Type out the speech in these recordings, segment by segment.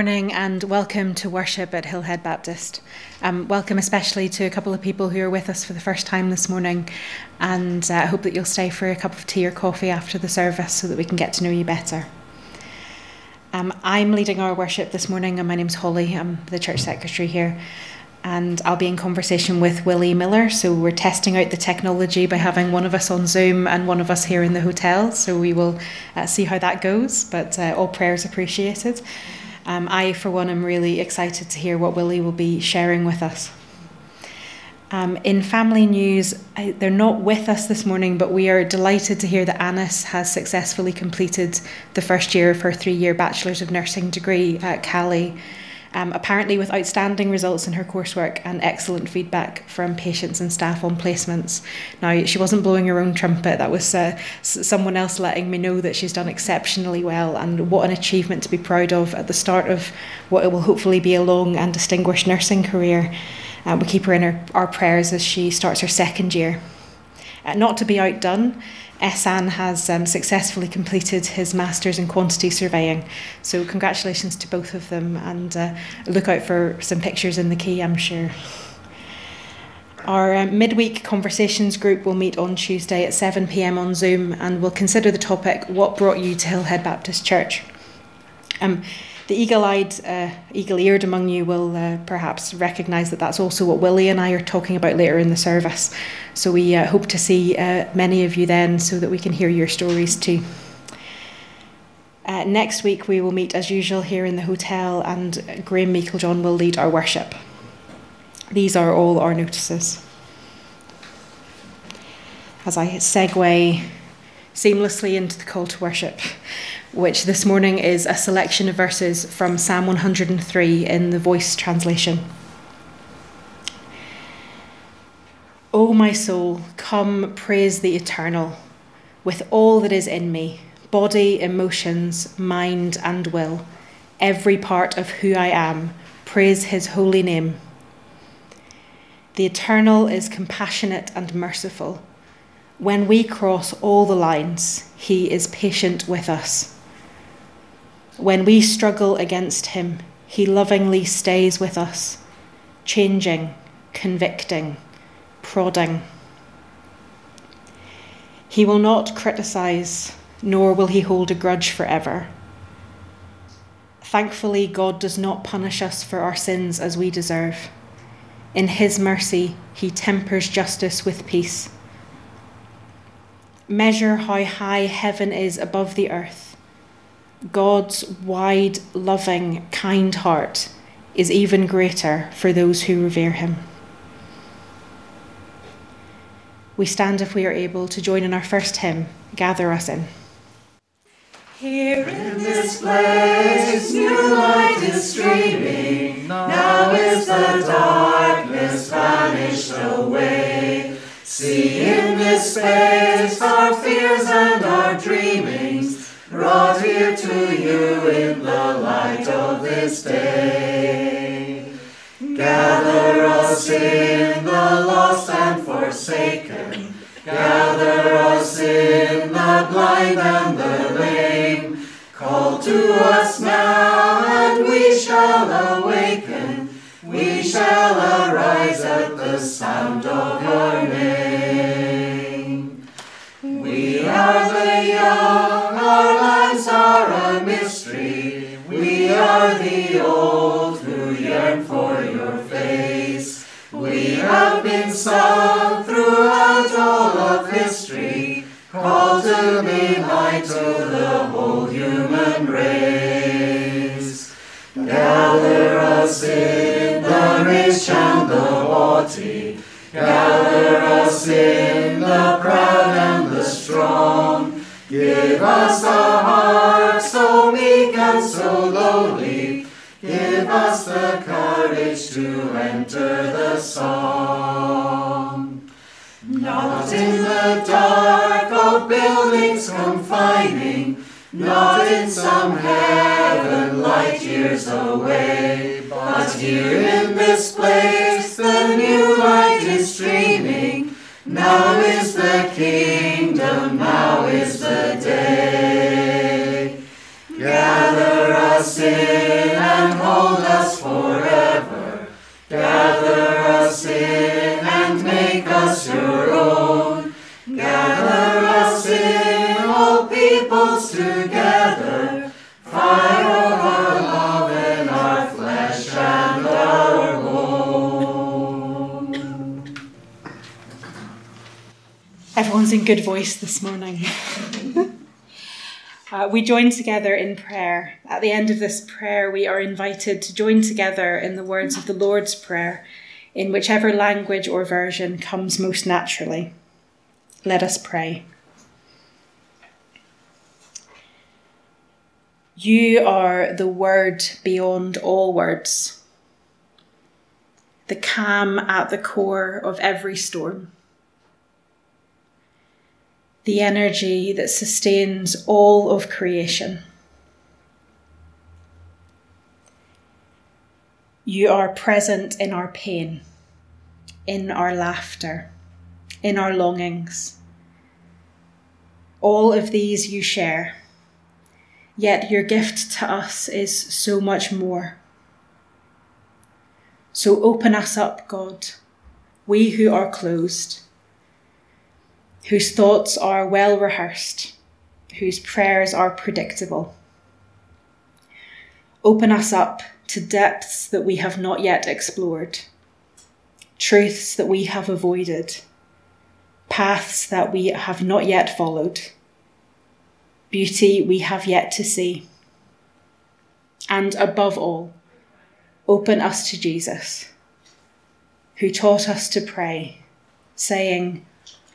Morning and welcome to worship at Hillhead Baptist. Um, welcome especially to a couple of people who are with us for the first time this morning, and uh, I hope that you'll stay for a cup of tea or coffee after the service so that we can get to know you better. Um, I'm leading our worship this morning, and my name's Holly. I'm the church secretary here, and I'll be in conversation with Willie Miller. So we're testing out the technology by having one of us on Zoom and one of us here in the hotel. So we will uh, see how that goes, but uh, all prayers appreciated. Um, I, for one, am really excited to hear what Willie will be sharing with us. Um, in family news, I, they're not with us this morning, but we are delighted to hear that Anis has successfully completed the first year of her three year Bachelor's of Nursing degree at Caley um, apparently with outstanding results in her coursework and excellent feedback from patients and staff on placements. Now, she wasn't blowing her own trumpet, that was uh, someone else letting me know that she's done exceptionally well, and what an achievement to be proud of at the start of what will hopefully be a long and distinguished nursing career. Uh, we keep her in our, our prayers as she starts her second year. Uh, not to be outdone, Esan has um, successfully completed his Masters in Quantity Surveying. So, congratulations to both of them, and uh, look out for some pictures in the key, I'm sure. Our uh, midweek conversations group will meet on Tuesday at 7 pm on Zoom and will consider the topic What Brought You to Hillhead Baptist Church? Um, the eagle eyed, uh, eagle eared among you will uh, perhaps recognise that that's also what Willie and I are talking about later in the service. So we uh, hope to see uh, many of you then so that we can hear your stories too. Uh, next week, we will meet as usual here in the hotel, and Graham Meiklejohn will lead our worship. These are all our notices. As I segue seamlessly into the call to worship, which this morning is a selection of verses from Psalm 103 in the voice translation. O my soul, come praise the eternal with all that is in me body, emotions, mind, and will. Every part of who I am, praise his holy name. The eternal is compassionate and merciful. When we cross all the lines, he is patient with us. When we struggle against Him, He lovingly stays with us, changing, convicting, prodding. He will not criticize, nor will He hold a grudge forever. Thankfully, God does not punish us for our sins as we deserve. In His mercy, He tempers justice with peace. Measure how high heaven is above the earth God's wide, loving, kind heart is even greater for those who revere him. We stand, if we are able, to join in our first hymn, Gather Us In. Here in this place, new light is streaming. Now is the darkness vanished away. See in this space our fears and our dreamings brought here to you in the light of this day. Gather us in the lost and forsaken. Gather us in the blind and the lame. Call to us now, and we shall awaken. We shall arise at the sound of your name. We are the young our lives are a mystery. We are the old who yearn for your face. We have been sung throughout all of history, called to be light to the whole human race. Gather us in the rich and the haughty, gather us in the proud and the strong. Give us a heart so meek and so lowly. Give us the courage to enter the song. Not in the dark of buildings confining, not in some heaven light years away, but here in this place the new light is streaming now is the kingdom, us. in and hold us forever. Gather us in and make us your own. Gather us in, all peoples together. Fire of our love in our flesh and our bone. Everyone's in good voice this morning. Uh, we join together in prayer. At the end of this prayer, we are invited to join together in the words of the Lord's Prayer, in whichever language or version comes most naturally. Let us pray. You are the word beyond all words, the calm at the core of every storm the energy that sustains all of creation. You are present in our pain, in our laughter, in our longings. All of these you share, yet your gift to us is so much more. So open us up, God, we who are closed whose thoughts are well rehearsed, whose prayers are predictable. Open us up to depths that we have not yet explored, truths that we have avoided, paths that we have not yet followed, beauty we have yet to see. And above all, open us to Jesus, who taught us to pray, saying,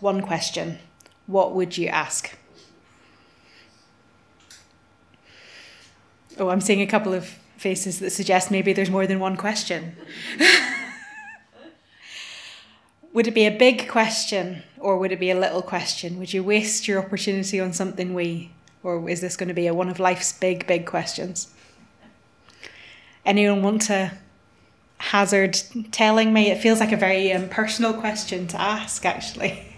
One question, what would you ask? Oh, I'm seeing a couple of faces that suggest maybe there's more than one question. would it be a big question or would it be a little question? Would you waste your opportunity on something wee? Or is this going to be a one of life's big, big questions? Anyone want to hazard telling me? It feels like a very um, personal question to ask, actually.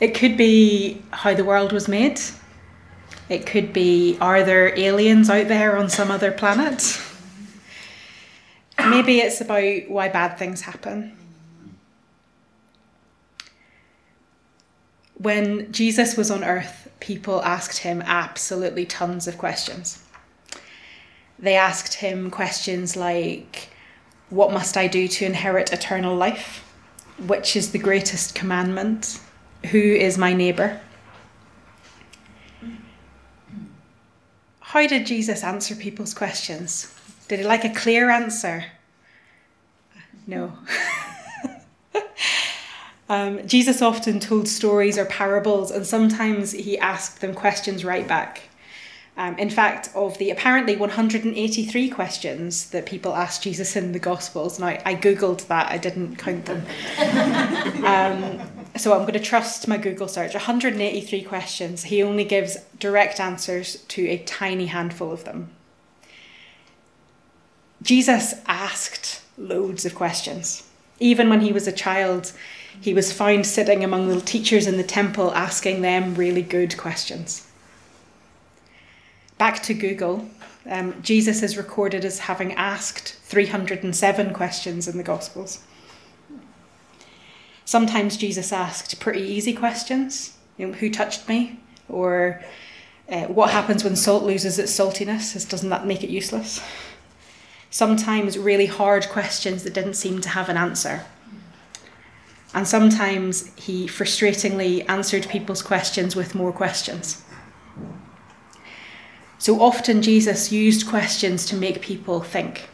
It could be how the world was made. It could be are there aliens out there on some other planet? Maybe it's about why bad things happen. When Jesus was on earth, people asked him absolutely tons of questions. They asked him questions like, What must I do to inherit eternal life? Which is the greatest commandment? Who is my neighbour? How did Jesus answer people's questions? Did he like a clear answer? No. um, Jesus often told stories or parables, and sometimes he asked them questions right back. Um, in fact, of the apparently 183 questions that people asked Jesus in the Gospels, and I, I Googled that, I didn't count them. um, so I'm going to trust my Google search. 183 questions. He only gives direct answers to a tiny handful of them. Jesus asked loads of questions. Even when he was a child, he was found sitting among the teachers in the temple asking them really good questions. Back to Google, um, Jesus is recorded as having asked 307 questions in the Gospels. Sometimes Jesus asked pretty easy questions you know, who touched me? Or uh, what happens when salt loses its saltiness? Doesn't that make it useless? Sometimes really hard questions that didn't seem to have an answer. And sometimes he frustratingly answered people's questions with more questions. So often, Jesus used questions to make people think.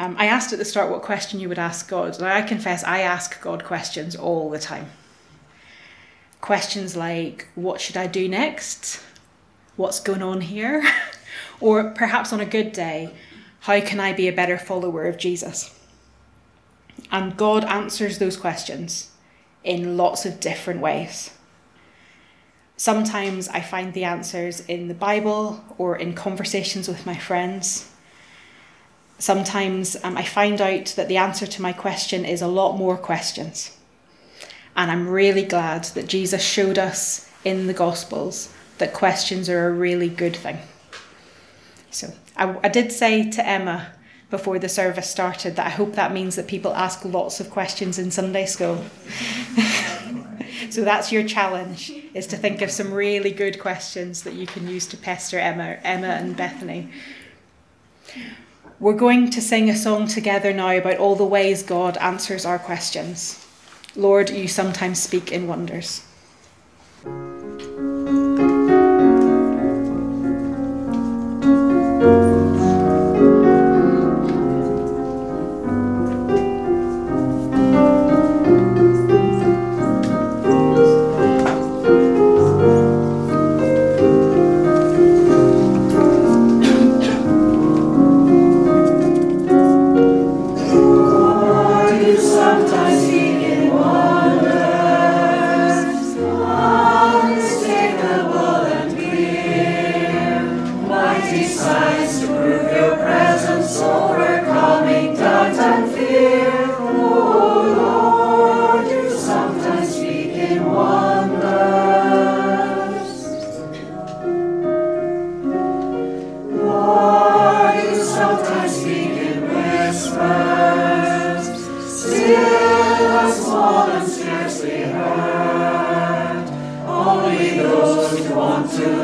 Um, I asked at the start what question you would ask God, and I confess I ask God questions all the time. Questions like, What should I do next? What's going on here? or perhaps on a good day, How can I be a better follower of Jesus? And God answers those questions in lots of different ways. Sometimes I find the answers in the Bible or in conversations with my friends. Sometimes um, I find out that the answer to my question is a lot more questions. And I'm really glad that Jesus showed us in the Gospels that questions are a really good thing. So I, I did say to Emma before the service started that I hope that means that people ask lots of questions in Sunday school. so that's your challenge is to think of some really good questions that you can use to pester Emma, Emma and Bethany. We're going to sing a song together now about all the ways God answers our questions. Lord, you sometimes speak in wonders. Through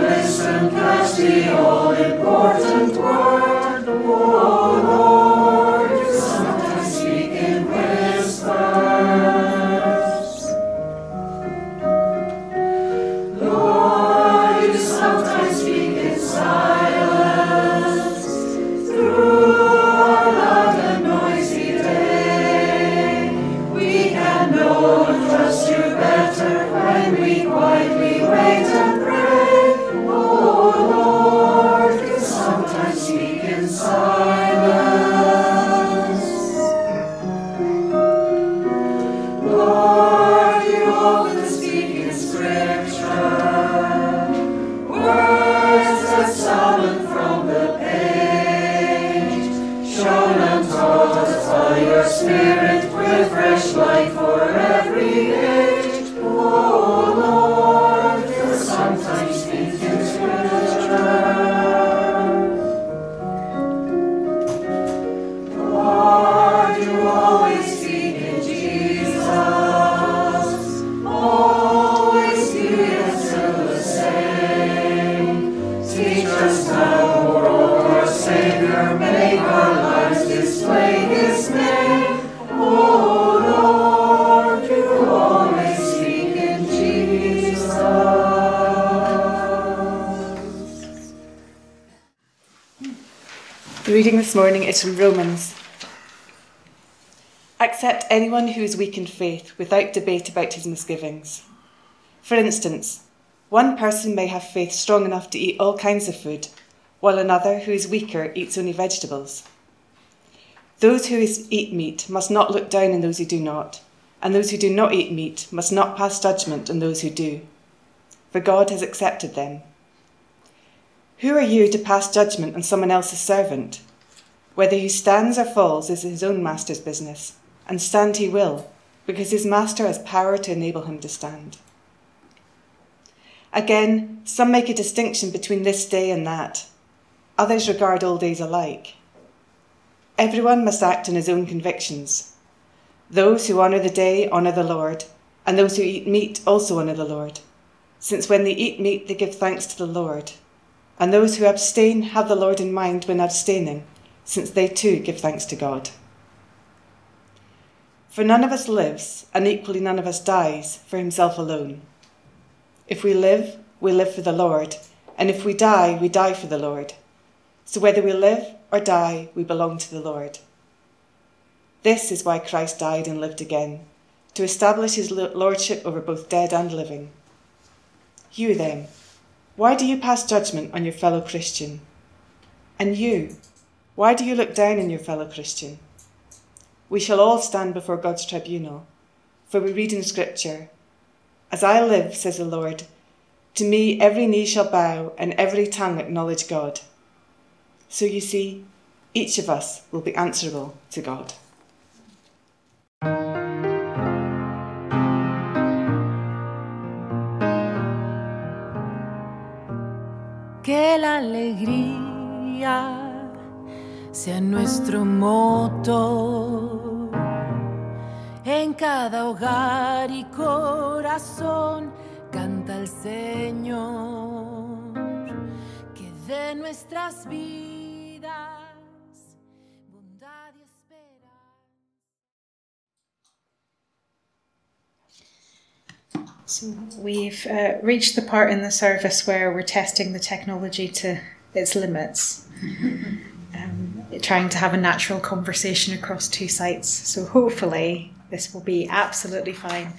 is weak in faith without debate about his misgivings. For instance, one person may have faith strong enough to eat all kinds of food, while another who is weaker eats only vegetables. Those who eat meat must not look down on those who do not, and those who do not eat meat must not pass judgment on those who do, for God has accepted them. Who are you to pass judgment on someone else's servant? Whether he stands or falls is his own master's business, and stand he will, because his master has power to enable him to stand. Again, some make a distinction between this day and that. Others regard all days alike. Everyone must act on his own convictions. Those who honour the day honour the Lord, and those who eat meat also honour the Lord, since when they eat meat they give thanks to the Lord. And those who abstain have the Lord in mind when abstaining since they too give thanks to God. For none of us lives, and equally none of us dies, for himself alone. If we live, we live for the Lord, and if we die, we die for the Lord. So whether we live or die, we belong to the Lord. This is why Christ died and lived again, to establish his lordship over both dead and living. You then, why do you pass judgment on your fellow Christian? And you, why do you look down on your fellow Christian? We shall all stand before God's tribunal, for we read in Scripture, As I live, says the Lord, to me every knee shall bow and every tongue acknowledge God. So you see, each of us will be answerable to God. Que la alegría sea nuestro en cada hogar y corazón canta el Señor que de nuestras vidas bondad y esperanza. So we've uh, reached the part in the service where we're testing the technology to its limits. trying to have a natural conversation across two sites. So hopefully this will be absolutely fine.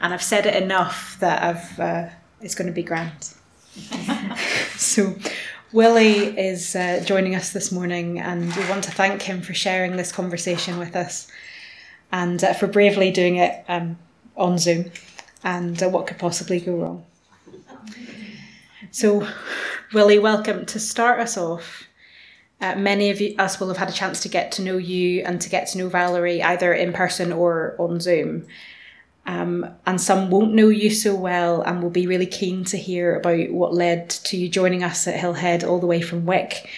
And I've said it enough that I've uh, it's going to be grand. so Willie is uh, joining us this morning, and we want to thank him for sharing this conversation with us and uh, for bravely doing it um, on Zoom. And uh, what could possibly go wrong? So, Willie, welcome. To start us off, uh, many of you, us will have had a chance to get to know you and to get to know Valerie either in person or on Zoom. Um, and some won't know you so well and will be really keen to hear about what led to you joining us at Hillhead all the way from Wick.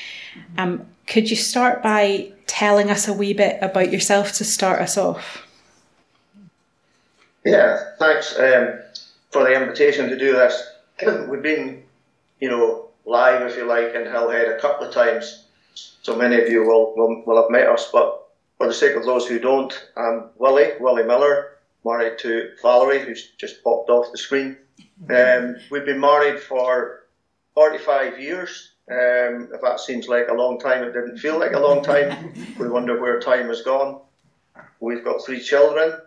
Um, could you start by telling us a wee bit about yourself to start us off? Yeah, thanks um, for the invitation to do this. We've been, you know, live, if you like, in Hillhead a couple of times so many of you will, will, will have met us, but for the sake of those who don't, I'm Willie, Willie Miller, married to Valerie, who's just popped off the screen. Um, we've been married for 45 years. Um, if that seems like a long time, it didn't feel like a long time. we wonder where time has gone. We've got three children.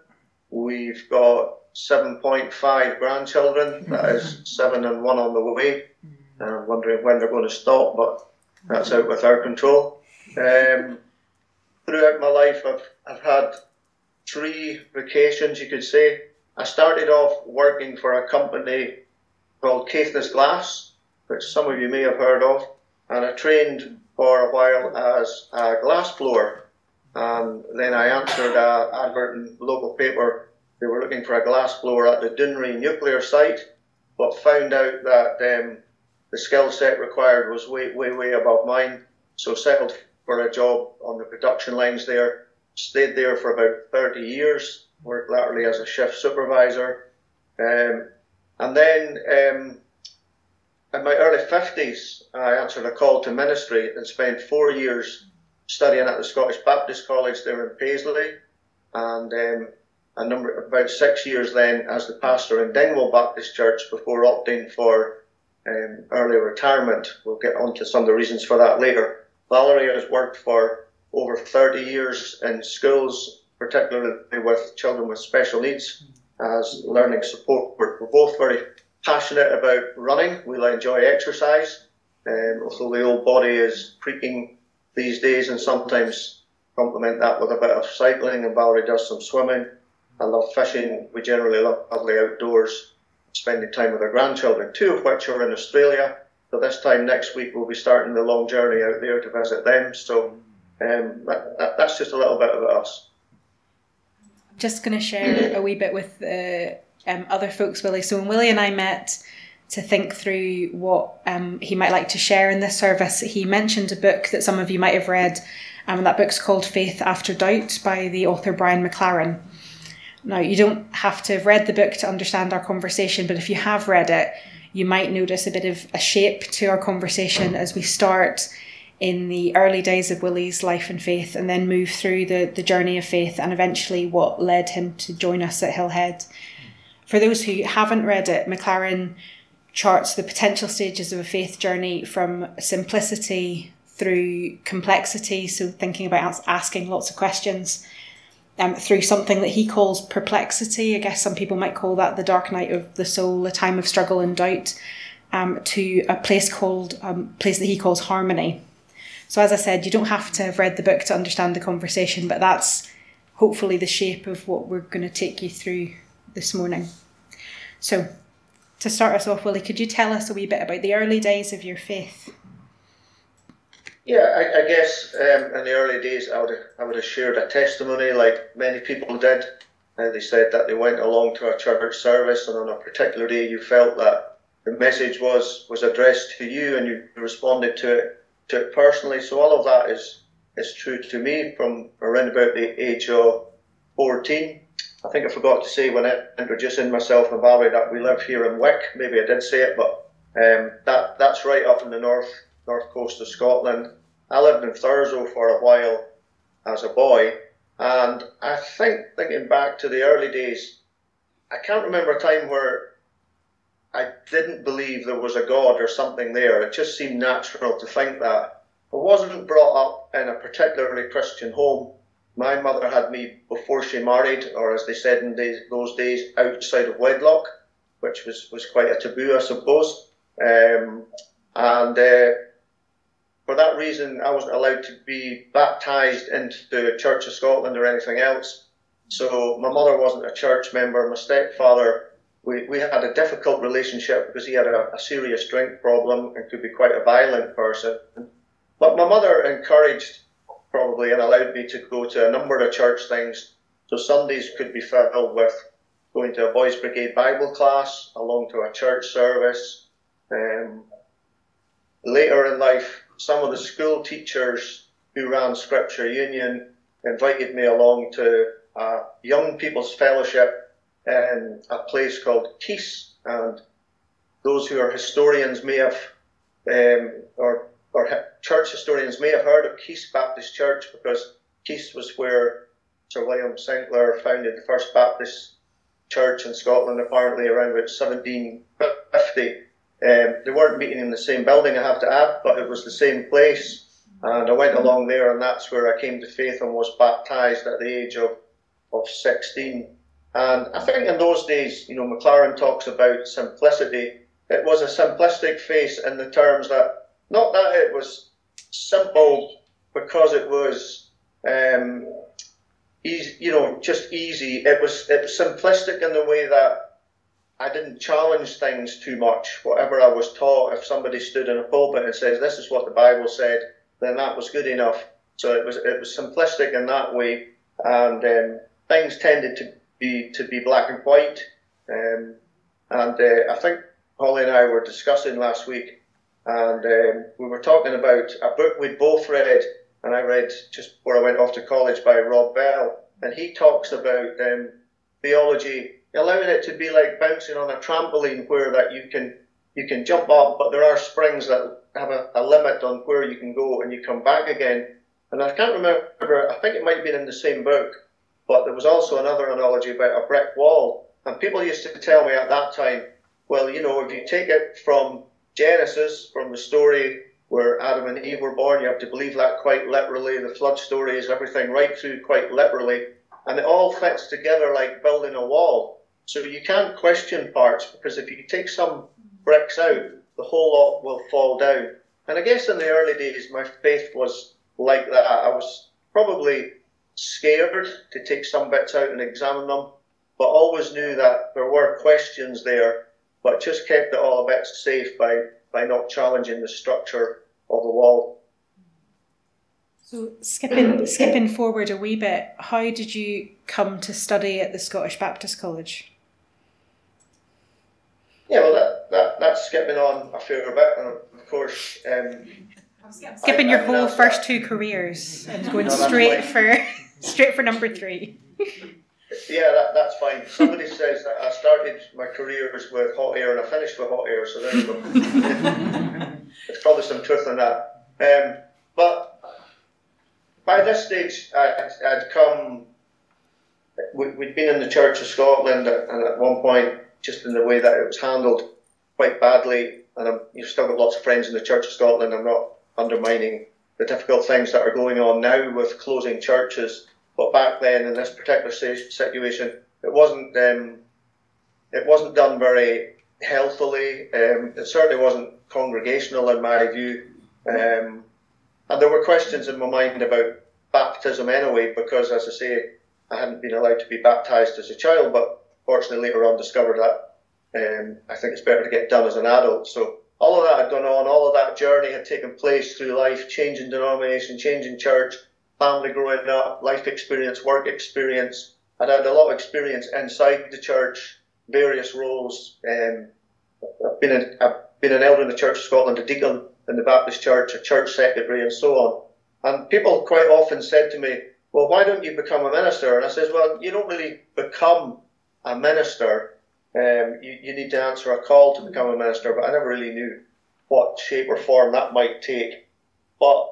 We've got 7.5 grandchildren. That is seven and one on the way. I'm wondering when they're going to stop, but that's out with our control. Um, throughout my life, I've, I've had three vocations, you could say. I started off working for a company called Caithness Glass, which some of you may have heard of, and I trained for a while as a glass blower. and then I answered an advert in local paper. They were looking for a glass blower at the Dounreay nuclear site, but found out that um, the skill set required was way, way, way above mine. So settled for a job on the production lines there. Stayed there for about 30 years. Worked latterly as a shift supervisor, um, and then um, in my early 50s, I answered a call to ministry and spent four years studying at the Scottish Baptist College there in Paisley, and um, a number about six years then as the pastor in Dingwall Baptist Church before opting for um, early retirement. We'll get onto some of the reasons for that later. Valerie has worked for over 30 years in schools, particularly with children with special needs, as learning support. We're both very passionate about running. We'll enjoy exercise. Um, although the old body is creaking these days, and sometimes complement that with a bit of cycling. And Valerie does some swimming. I love fishing. We generally love the outdoors, spending time with our grandchildren, two of which are in Australia. So this time next week we'll be starting the long journey out there to visit them. So um, that, that, that's just a little bit about us. I'm just going to share a wee bit with the um, other folks, Willie. So when Willie and I met to think through what um, he might like to share in this service, he mentioned a book that some of you might have read. Um, that book's called Faith After Doubt by the author Brian McLaren. Now, you don't have to have read the book to understand our conversation, but if you have read it, you might notice a bit of a shape to our conversation as we start in the early days of Willie's life and faith and then move through the, the journey of faith and eventually what led him to join us at Hillhead. For those who haven't read it, McLaren charts the potential stages of a faith journey from simplicity through complexity, so thinking about asking lots of questions, um, through something that he calls perplexity. I guess some people might call that the dark night of the soul, a time of struggle and doubt, um, to a place called um, place that he calls harmony. So as I said, you don't have to have read the book to understand the conversation, but that's hopefully the shape of what we're going to take you through this morning. So, to start us off, Willie, could you tell us a wee bit about the early days of your faith? Yeah, I, I guess um, in the early days, I would I would have shared a testimony like many people did. And they said that they went along to a church service, and on a particular day, you felt that the message was was addressed to you, and you responded to it to it personally. So all of that is is true to me from around about the age of fourteen. I think I forgot to say when I introducing myself and Valerie that we live here in Wick. Maybe I did say it, but um, that that's right up in the north north coast of Scotland. I lived in Thurso for a while as a boy, and I think thinking back to the early days, I can't remember a time where I didn't believe there was a God or something there. It just seemed natural to think that. I wasn't brought up in a particularly Christian home my mother had me before she married, or as they said in those days, outside of wedlock, which was, was quite a taboo, I suppose. Um, and uh, for that reason, I wasn't allowed to be baptised into the Church of Scotland or anything else. So my mother wasn't a church member. My stepfather, we, we had a difficult relationship because he had a, a serious drink problem and could be quite a violent person. But my mother encouraged probably and allowed me to go to a number of church things. So Sundays could be filled with going to a Boys Brigade Bible class, along to a church service. Um, later in life, some of the school teachers who ran Scripture Union invited me along to a young people's fellowship in a place called Keiss. And those who are historians may have, um, or or church historians may have heard of Keiss Baptist Church because Keiss was where Sir William Sinclair founded the first Baptist church in Scotland, apparently around about 1750. Um, they weren't meeting in the same building, I have to add, but it was the same place. And I went along there, and that's where I came to faith and was baptized at the age of, of 16. And I think in those days, you know, McLaren talks about simplicity. It was a simplistic faith in the terms that not that it was simple because it was, um, easy, you know, just easy. It was it was simplistic in the way that I didn't challenge things too much. Whatever I was taught, if somebody stood in a pulpit and says this is what the Bible said, then that was good enough. So it was it was simplistic in that way, and um, things tended to be to be black and white. Um, and uh, I think Holly and I were discussing last week, and um, we were talking about a book we'd both read, and I read just before I went off to college by Rob Bell, and he talks about um, theology allowing it to be like bouncing on a trampoline, where that you can you can jump up, but there are springs that have a, a limit on where you can go, and you come back again. And I can't remember. I think it might have been in the same book, but there was also another analogy about a brick wall. And people used to tell me at that time, well, you know, if you take it from Genesis, from the story where Adam and Eve were born, you have to believe that quite literally. The flood stories, everything right through quite literally. And it all fits together like building a wall. So you can't question parts because if you take some bricks out, the whole lot will fall down. And I guess in the early days, my faith was like that. I was probably scared to take some bits out and examine them, but always knew that there were questions there, but just kept it all a bit safe by, by not challenging the structure of the wall. So skipping skipping forward a wee bit, how did you come to study at the Scottish Baptist College? Yeah, well, that, that that's skipping on a fair bit, and of course, um, skipping your whole first two careers and going no, straight for straight for number three. yeah, that, that's fine. Somebody says that I started my careers with hot air and I finished with hot air, so there you go. There's probably some truth in that. Um, but by this stage, I'd, I'd come. We'd been in the Church of Scotland, and at one point, just in the way that it was handled, quite badly. And I'm, you've still got lots of friends in the Church of Scotland. I'm not undermining the difficult things that are going on now with closing churches. But back then, in this particular situation, it wasn't um, it wasn't done very healthily. Um, it certainly wasn't congregational in my view. Um, and there were questions in my mind about baptism anyway, because as I say, I hadn't been allowed to be baptized as a child, but fortunately later on discovered that um, I think it's better to get done as an adult. So all of that had gone on, all of that journey had taken place through life, changing denomination, changing church, family growing up, life experience, work experience. I'd had a lot of experience inside the church, various roles. Um, I've been an, I've been an elder in the Church of Scotland, a deacon in the Baptist Church, a church secretary, and so on. And people quite often said to me, "Well, why don't you become a minister?" And I says, "Well, you don't really become a minister um, you, you need to answer a call to become a minister, but I never really knew what shape or form that might take. But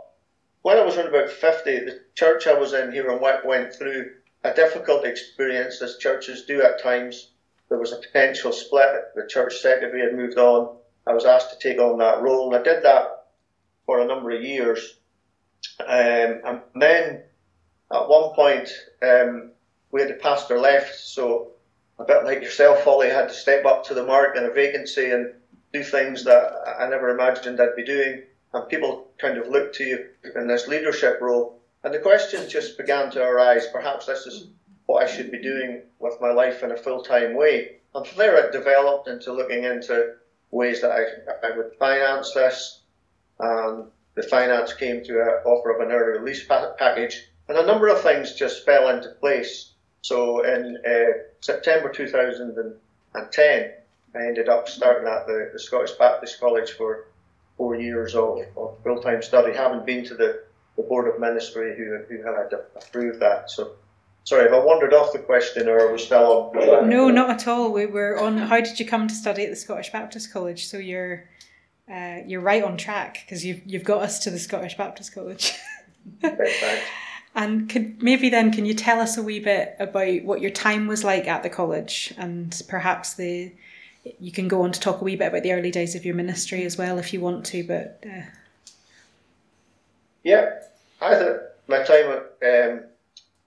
when I was around about 50, the church I was in here in Wick went through a difficult experience, as churches do at times. There was a potential split. The church secretary had moved on. I was asked to take on that role, and I did that for a number of years. Um, and then at one point, um, we had a pastor left, so a bit like yourself, Holly, had to step up to the mark in a vacancy and do things that I never imagined I'd be doing. And people kind of looked to you in this leadership role. And the questions just began to arise perhaps this is what I should be doing with my life in a full time way. And from there, it developed into looking into ways that I, I would finance this. And the finance came to an offer of an early release package. And a number of things just fell into place. So in uh, September 2010, I ended up starting at the, the Scottish Baptist College for four years of, of full time study, having been to the, the Board of Ministry who, who had approved that. So, sorry, if I wandered off the question or we still on? No, not at all. We were on how did you come to study at the Scottish Baptist College? So you're uh, you're right on track because you've, you've got us to the Scottish Baptist College. thanks. And could, maybe then, can you tell us a wee bit about what your time was like at the college, and perhaps the you can go on to talk a wee bit about the early days of your ministry as well, if you want to. But uh... yeah, I thought my time. Um,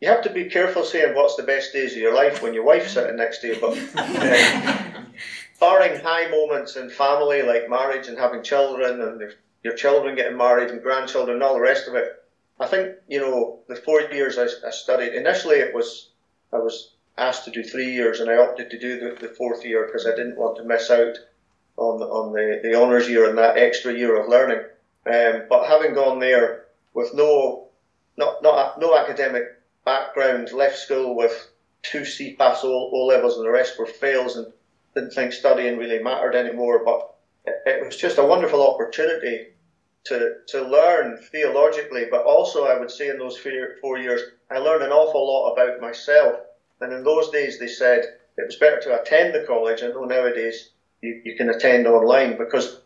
you have to be careful saying what's the best days of your life when your wife's sitting next to you, but. Um, barring high moments in family like marriage and having children and your children getting married and grandchildren and all the rest of it, I think you know the four years I, I, studied. Initially, it was I was asked to do three years, and I opted to do the, the fourth year because I didn't want to miss out on on the, the honours year and that extra year of learning. Um, but having gone there with no not, not no academic background, left school with two C pass O, o levels and the rest were fails and didn't think studying really mattered anymore. But it, it was just a wonderful opportunity to, to learn theologically, but also I would say in those four years, I learned an awful lot about myself. And in those days, they said it was better to attend the college. I know nowadays you, you can attend online because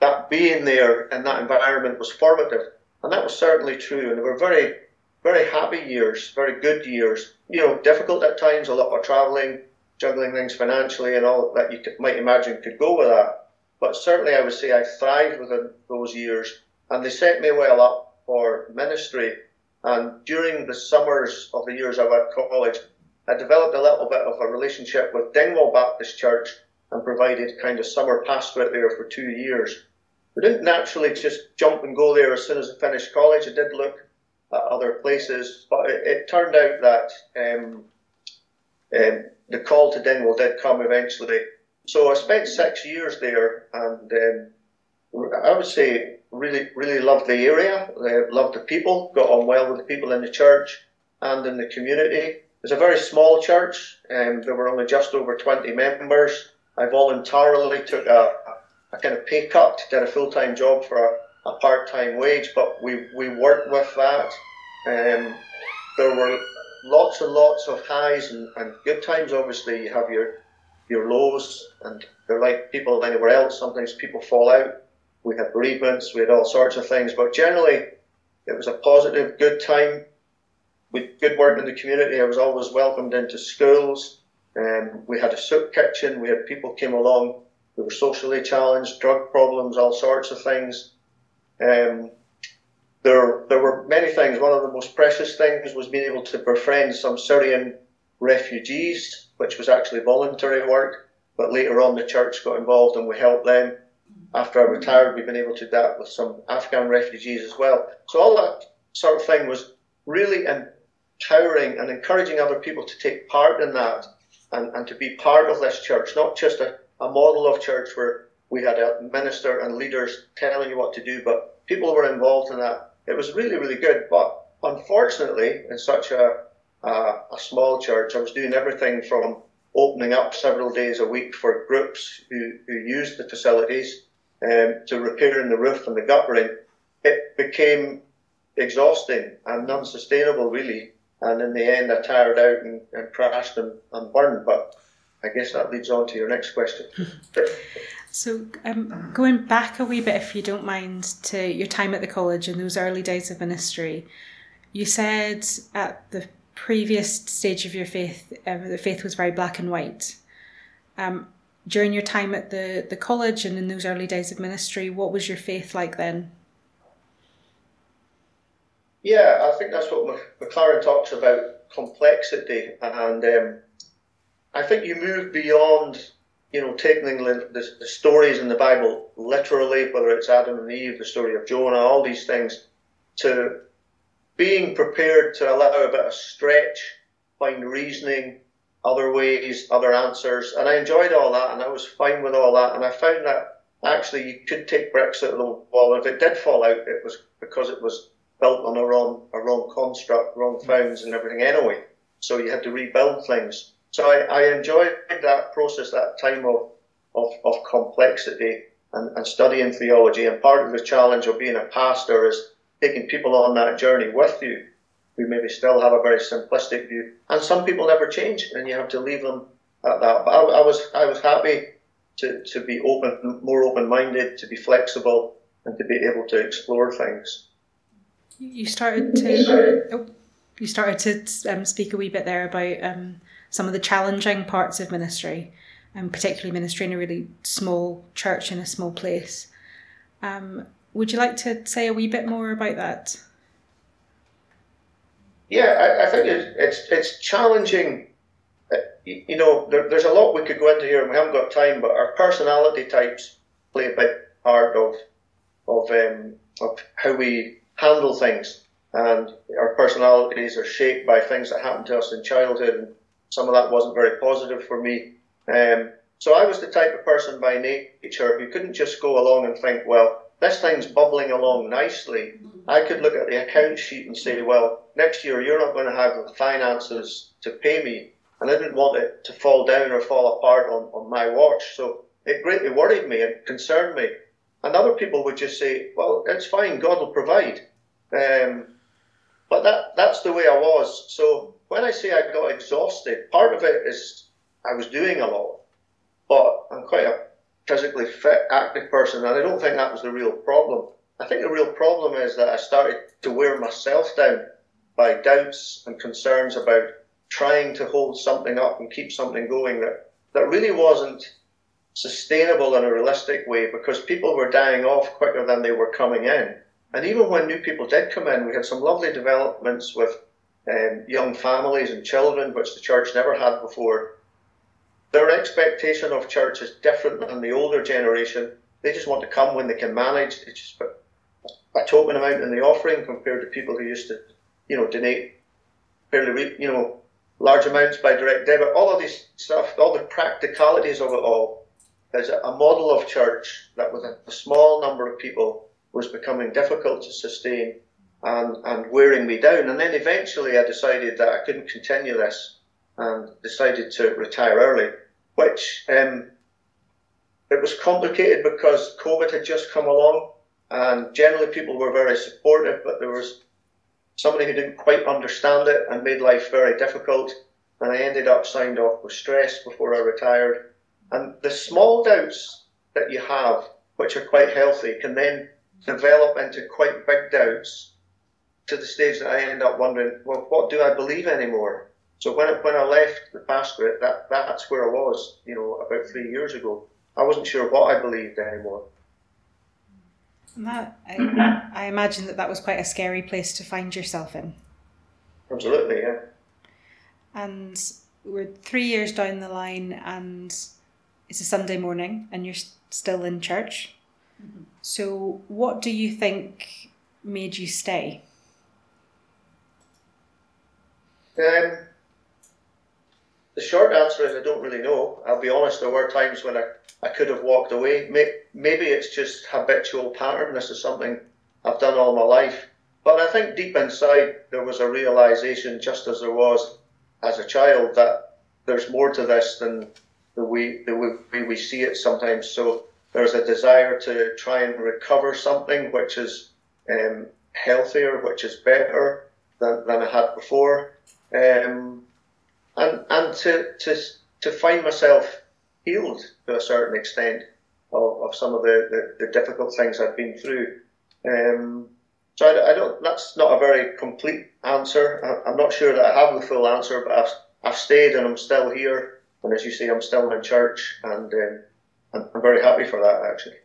that being there in that environment was formative. And that was certainly true. And they were very, very happy years, very good years. You know, difficult at times, a lot of traveling, juggling things financially, and all that you could, might imagine could go with that. But certainly, I would say I thrived within those years, and they set me well up for ministry. And during the summers of the years I was at college, I developed a little bit of a relationship with Dingwall Baptist Church and provided kind of summer pastorate there for two years. We didn't naturally just jump and go there as soon as I finished college. I did look at other places, but it, it turned out that um, um, the call to Dingwall did come eventually. So I spent six years there, and um, I would say really, really loved the area, I loved the people, got on well with the people in the church and in the community. It's a very small church, and there were only just over 20 members. I voluntarily took a, a kind of pay cut, did a full time job for a, a part time wage, but we, we worked with that. Um, there were lots and lots of highs and, and good times. Obviously, you have your your lows, and they're like people anywhere else. Sometimes people fall out. We had bereavements, we had all sorts of things, but generally, it was a positive, good time. With good work in the community, I was always welcomed into schools. Um, we had a soup kitchen. We had people came along who were socially challenged, drug problems, all sorts of things. Um, there, there were many things. One of the most precious things was being able to befriend some Syrian refugees which was actually voluntary work. But later on, the church got involved and we helped them. After I retired, we've been able to do that with some Afghan refugees as well. So all that sort of thing was really empowering and encouraging other people to take part in that and, and to be part of this church, not just a, a model of church where we had a minister and leaders telling you what to do, but people were involved in that. It was really, really good. But unfortunately, in such a a small church. I was doing everything from opening up several days a week for groups who, who used the facilities um, to repairing the roof and the guttering. It became exhausting and unsustainable, really. And in the end, I tired out and, and crashed and, and burned. But I guess that leads on to your next question. So, um, going back a wee bit, if you don't mind, to your time at the college and those early days of ministry, you said at the previous stage of your faith, um, the faith was very black and white. Um, during your time at the, the college and in those early days of ministry, what was your faith like then? Yeah, I think that's what McLaren talks about complexity, and um, I think you move beyond, you know, taking the, the, the, stories in the Bible literally, whether it's Adam and Eve, the story of Jonah, all these things, to being prepared to allow a bit of stretch, find reasoning, other ways, other answers. And I enjoyed all that and I was fine with all that. And I found that actually you could take bricks out of the wall. And if it did fall out, it was because it was built on a wrong, a wrong construct, wrong mm. founds and everything anyway. So you had to rebuild things. So I, I enjoyed that process, that time of, of, of complexity and, and studying theology. And part of the challenge of being a pastor is taking people on that journey with you who maybe still have a very simplistic view. And some people never change, and you have to leave them at that. But I, I was I was happy to, to be open, more open minded, to be flexible, and to be able to explore things. You started to oh, you started to um, speak a wee bit there about um, some of the challenging parts of ministry, and particularly ministry in a really small church in a small place. Um, would you like to say a wee bit more about that? Yeah, I, I think it's, it's, it's challenging. Uh, you, know, there, there's a lot we could go into here, and we haven't got time. But our personality types play a big part of of um, of how we handle things, and our personalities are shaped by things that happened to us in childhood, and some of that wasn't very positive for me. Um, so I was the type of person by nature who couldn't just go along and think, well, this thing's bubbling along nicely. I could look at the account sheet and say, well, next year you're not going to have the finances to pay me. And I didn't want it to fall down or fall apart on, on my watch. So it greatly worried me and concerned me. And other people would just say, well, it's fine, God will provide. Um, but that, that's the way I was. So when I say I got exhausted, part of it is I was doing a lot, but I'm quite a physically fit, active person, and I don't think that was the real problem. I think the real problem is that I started to wear myself down by doubts and concerns about trying to hold something up and keep something going that, that really wasn't sustainable in a realistic way because people were dying off quicker than they were coming in. And even when new people did come in, we had some lovely developments with um, young families and children, which the church never had before. Their expectation of church is different than the older generation. They just want to come when they can manage. They just put a token amount in the offering compared to people who used to, you know, donate fairly, you know, large amounts by direct debit. All of this stuff, all the practicalities of it all, is a model of church that with a small number of people was becoming difficult to sustain and, and wearing me down. And then eventually I decided that I couldn't continue this and decided to retire early, which um, it was complicated because COVID had just come along and generally people were very supportive, but there was somebody who didn't quite understand it and made life very difficult. And I ended up signed off with stress before I retired. And the small doubts that you have, which are quite healthy, can then develop into quite big doubts to the stage that I end up wondering, well, what do I believe anymore? So when I, when I left the pastorate, that, that's where I was, you know, about three years ago. I wasn't sure what I believed anymore. That, I, I imagine that that was quite a scary place to find yourself in. Absolutely, yeah. And we're three years down the line, and it's a Sunday morning, and you're still in church. Mm-hmm. So, what do you think made you stay? Um, the short answer is I don't really know. I'll be honest, there were times when I, I could have walked away. Maybe it's just habitual pattern. This is something I've done all my life. But I think deep inside there was a realization, just as there was as a child, that there's more to this than the way, the way we see it sometimes. So there's a desire to try and recover something which is um, healthier, which is better than, than I had before um, and and to to to find myself healed to a certain extent of, of some of the, the, the difficult things I've been through. Um, so I, I, don't. That's not a very complete answer. I, am not sure that I have the full answer, but I've I've stayed and I'm still here. And as you say, I'm still in church, and um, I'm, I'm very happy for that actually.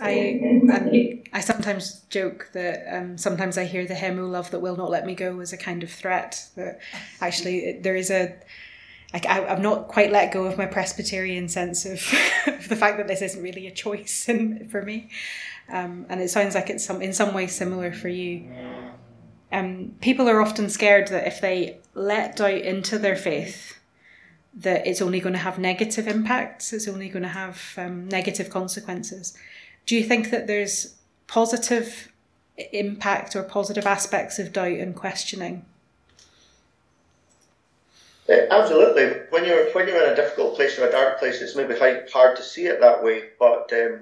I, I, I sometimes joke that um, sometimes I hear the "hymn O Love That Will Not Let Me Go" as a kind of threat. That actually there is a I, I've not quite let go of my Presbyterian sense of, of the fact that this isn't really a choice in, for me, um, and it sounds like it's some in some way similar for you. Um, people are often scared that if they let doubt into their faith, that it's only going to have negative impacts. It's only going to have um, negative consequences. Do you think that there's positive impact or positive aspects of doubt and questioning? Yeah, absolutely. When you're when you're in a difficult place or a dark place, it's maybe hard to see it that way. But um,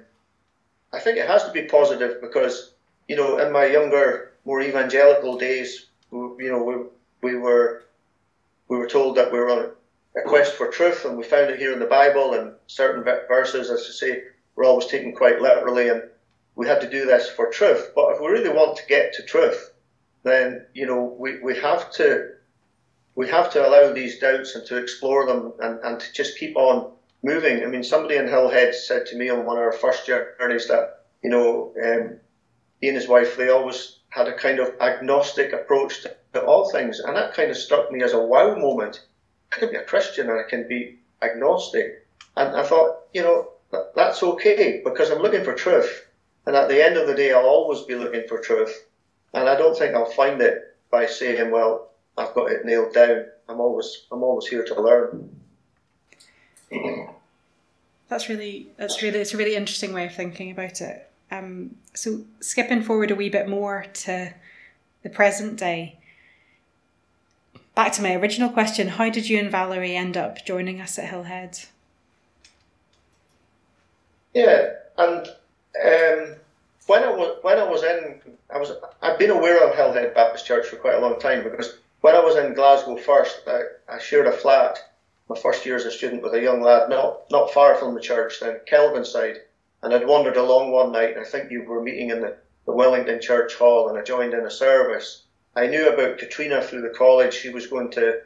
I think it has to be positive because you know, in my younger, more evangelical days, you know, we, we were we were told that we were on a quest for truth, and we found it here in the Bible and certain verses, as I say, were always taken quite literally, and we had to do this for truth. But if we really want to get to truth, then you know we, we have to we have to allow these doubts and to explore them and, and to just keep on moving. I mean, somebody in Hillhead said to me on one of our first journeys that you know um, he and his wife they always had a kind of agnostic approach to, to all things, and that kind of struck me as a wow moment. I can be a Christian and I can be agnostic, and I thought, you know, that's okay because I'm looking for truth. And at the end of the day, I'll always be looking for truth. And I don't think I'll find it by saying, well, I've got it nailed down. I'm always, I'm always here to learn. That's really, that's really, it's a really interesting way of thinking about it. Um, so, skipping forward a wee bit more to the present day, back to my original question how did you and Valerie end up joining us at Hillhead? Yeah, and um, when I was when I was in, I was I've been aware of Hillhead Baptist Church for quite a long time because when I was in Glasgow first, I, I shared a flat my first year as a student with a young lad not not far from the church, down Kelvinside, and I'd wandered along one night, and I think you were meeting in the, the Wellington Church Hall, and I joined in a service. I knew about Katrina through the college. She was going to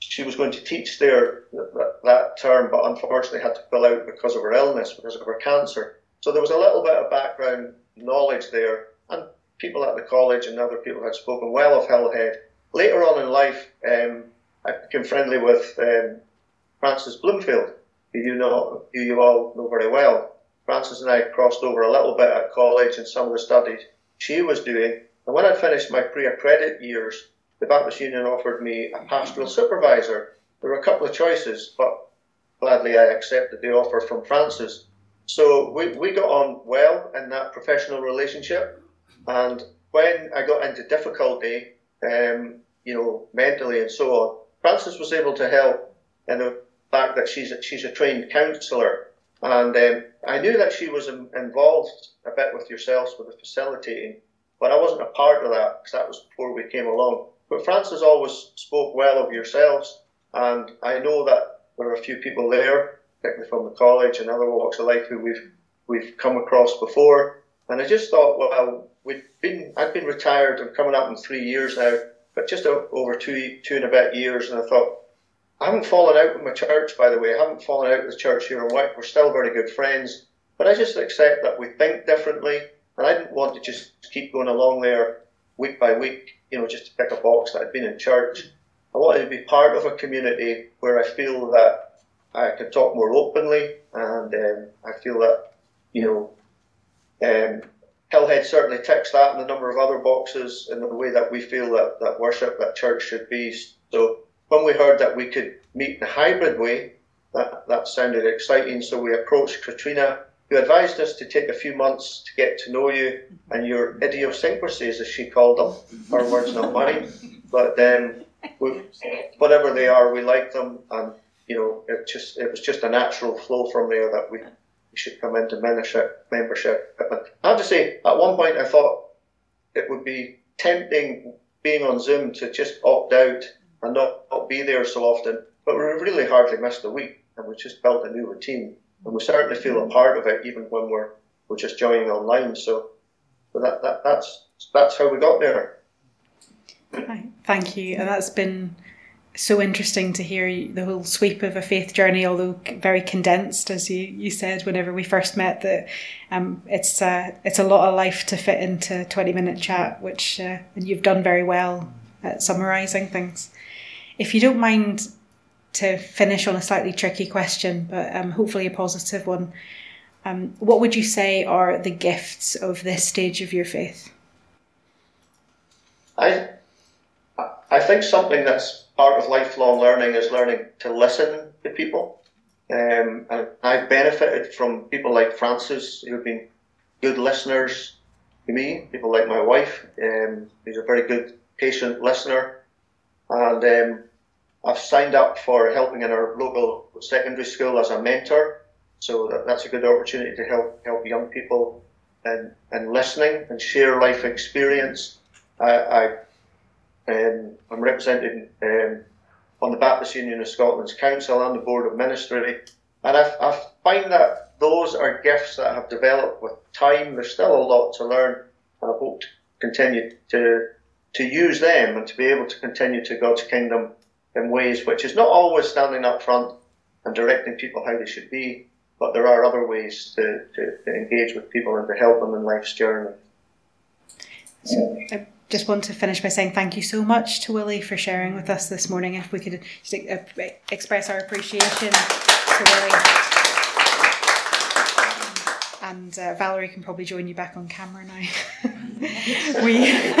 she was going to teach there that, that term, but unfortunately had to pull out because of her illness, because of her cancer. So there was a little bit of background knowledge there, and people at the college and other people had spoken well of Hillhead. Later on in life, um, I became friendly with um, Frances Bloomfield, who you know, who you all know very well. Frances and I crossed over a little bit at college and some of the studies she was doing. And when I finished my pre-accredit years, the Baptist Union offered me a pastoral supervisor. There were a couple of choices, but gladly I accepted the offer from Frances. So we, we got on well in that professional relationship. And when I got into difficulty, um, you know, mentally and so on, Frances was able to help in the fact that she's a, she's a trained counsellor. And um, I knew that she was involved a bit with yourselves with the facilitating, but I wasn't a part of that because that was before we came along. But Frances always spoke well of yourselves, and I know that there are a few people there, particularly from the college and other walks of life, who we've we've come across before. And I just thought, well, we've been I've been retired. I'm coming up in three years now, but just over two two and a bit years, and I thought. I haven't fallen out with my church, by the way. I haven't fallen out with the church here in Wick. We're still very good friends. But I just accept that we think differently, and I didn't want to just keep going along there week by week you know, just to pick a box that I'd been in church. I wanted to be part of a community where I feel that I can talk more openly, and um, I feel that, you know, um, Hillhead certainly ticks that and a number of other boxes in the way that we feel that, that worship, that church should be. So when we heard that we could meet the hybrid way, that, that sounded exciting. So we approached Katrina who advised us to take a few months to get to know you and your idiosyncrasies, as she called them. Her words, not mine. But um, we, whatever they are, we like them, and you know, it just it was just a natural flow from there that we, we should come into membership. Membership. I have to say, at one point, I thought it would be tempting being on Zoom to just opt out and not, not be there so often. But we really hardly missed a week, and we just built a new routine and we certainly feel a part of it even when we're we're just joining online. So, that, that that's that's how we got there. Thank you, and that's been so interesting to hear the whole sweep of a faith journey, although very condensed, as you, you said whenever we first met. That um, it's uh, it's a lot of life to fit into a twenty minute chat, which uh, and you've done very well at summarising things. If you don't mind to finish on a slightly tricky question, but um, hopefully a positive one. Um, what would you say are the gifts of this stage of your faith? I, I think something that's part of lifelong learning is learning to listen to people. Um, and I've benefited from people like Frances, who've been good listeners to me, people like my wife, um, who's a very good patient listener. And um, I've signed up for helping in our local secondary school as a mentor, so that, that's a good opportunity to help help young people and and listening and share life experience. I, I um, I'm represented um, on the Baptist Union of Scotland's Council and the Board of Ministry, and I, I find that those are gifts that have developed with time. There's still a lot to learn, and I hope to continue to to use them and to be able to continue to God's kingdom in ways which is not always standing up front and directing people how they should be, but there are other ways to, to, to engage with people and to help them in life's journey. So I just want to finish by saying thank you so much to Willie for sharing with us this morning. If we could express our appreciation to Willie. And uh, Valerie can probably join you back on camera now. we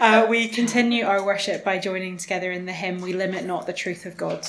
uh, we continue our worship by joining together in the hymn "We Limit Not the Truth of God."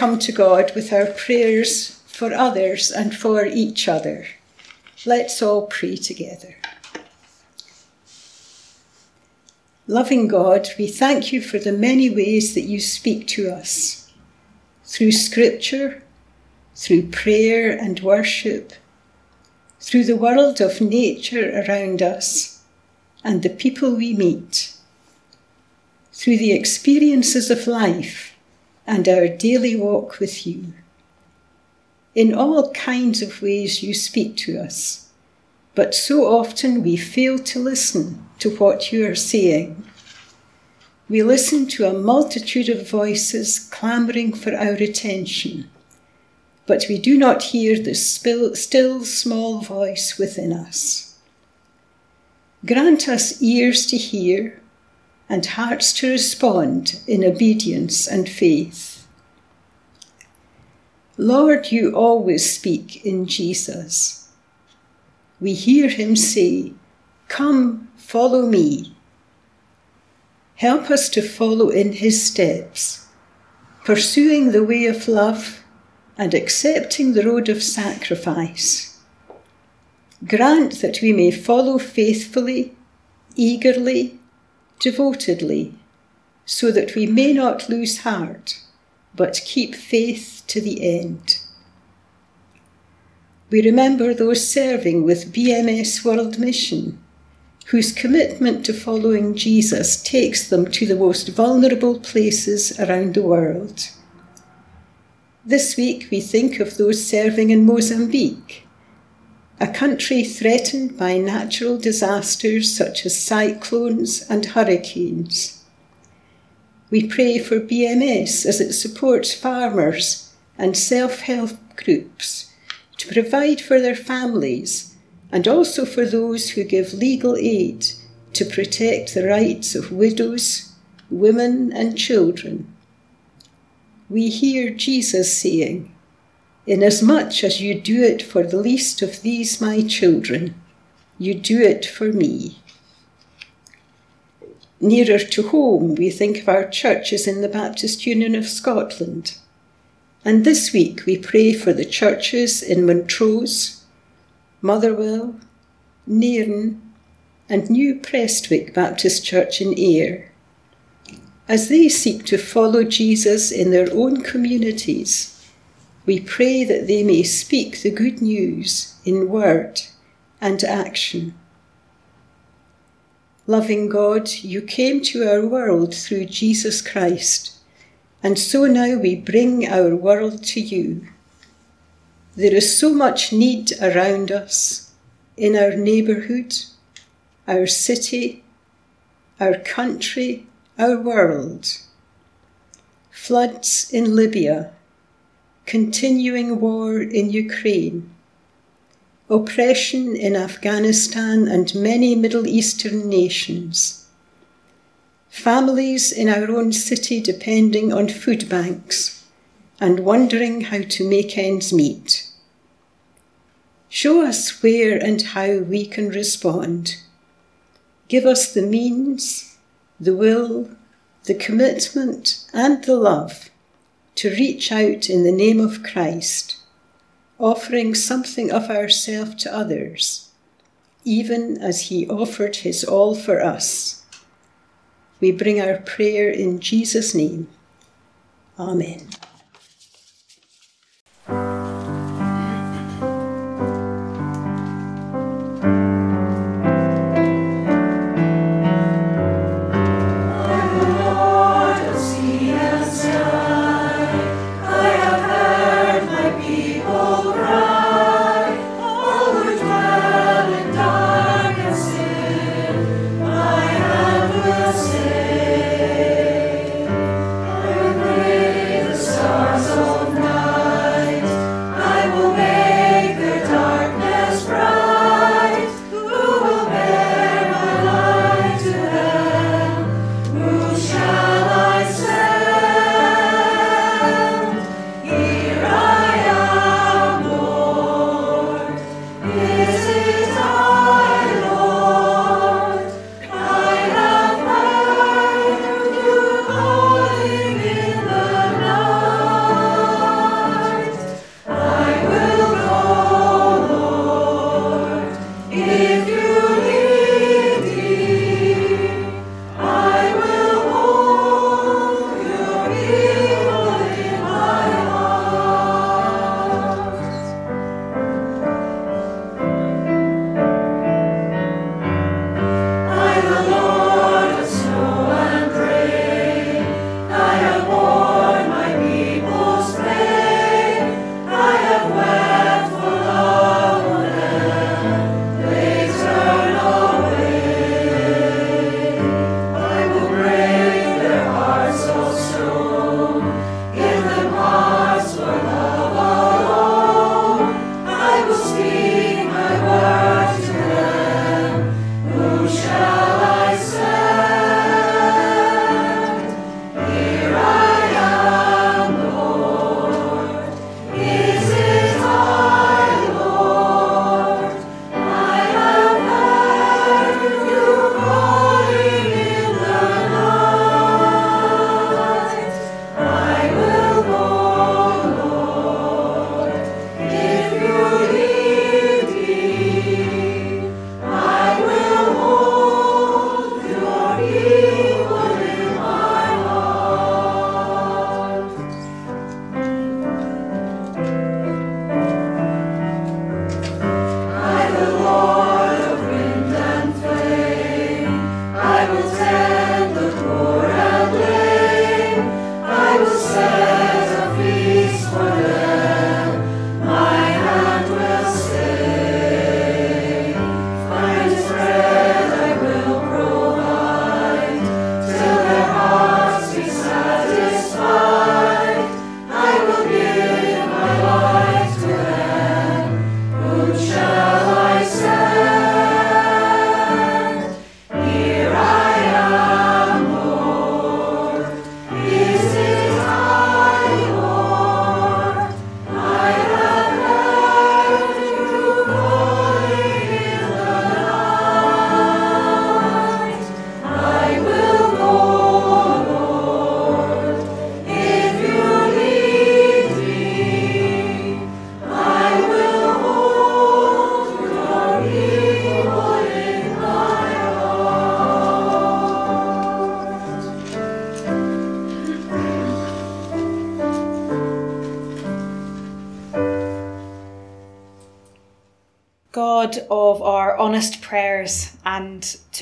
Come to God with our prayers for others and for each other. Let's all pray together. Loving God, we thank you for the many ways that you speak to us through scripture, through prayer and worship, through the world of nature around us and the people we meet, through the experiences of life and our daily walk with you. In all kinds of ways you speak to us, but so often we fail to listen to what you are saying. We listen to a multitude of voices clamouring for our attention, but we do not hear the still small voice within us. Grant us ears to hear and hearts to respond in obedience and faith. Lord, you always speak in Jesus. We hear him say, Come, follow me. Help us to follow in his steps, pursuing the way of love and accepting the road of sacrifice. Grant that we may follow faithfully, eagerly, devotedly, so that we may not lose heart, but keep faith to the end. We remember those serving with BMS World Mission, whose commitment to following Jesus takes them to the most vulnerable places around the world. This week we think of those serving in Mozambique, a country threatened by natural disasters such as cyclones and hurricanes. We pray for BMS as it supports farmers and self help groups to provide for their families and also for those who give legal aid to protect the rights of widows, women, and children. We hear Jesus saying, Inasmuch as you do it for the least of these my children, you do it for me. Nearer to home, we think of our churches in the Baptist Union of Scotland and this week we pray for the churches in Montrose, Motherwell, Nairn, and New Prestwick Baptist Church in Ayr. As they seek to follow Jesus in their own communities, we pray that they may speak the good news in word and action. Loving God, you came to our world through Jesus Christ and so now we bring our world to you. There is so much need around us, in our neighbourhood, our city, our country, our world. Floods in Libya, continuing war in Ukraine, oppression in Afghanistan and many Middle Eastern nations families in our own city depending on food banks and wondering how to make ends meet. Show us where and how we can respond. Give us the means, the will, the commitment, and the love to reach out in the name of Christ, offering something of ourself to others, even as He offered His all for us. We bring our prayer in Jesus' name. Amen.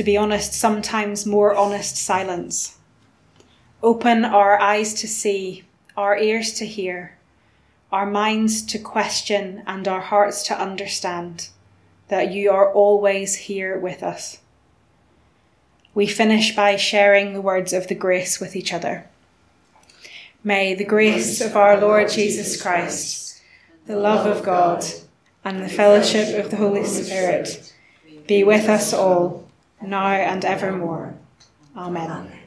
Be honest, sometimes more honest silence. Open our eyes to see, our ears to hear, our minds to question, and our hearts to understand that you are always here with us. We finish by sharing the words of the grace with each other. May the grace of our Lord Jesus Christ, the love of God, and the fellowship of the Holy Spirit be with us all, now and evermore. Amen.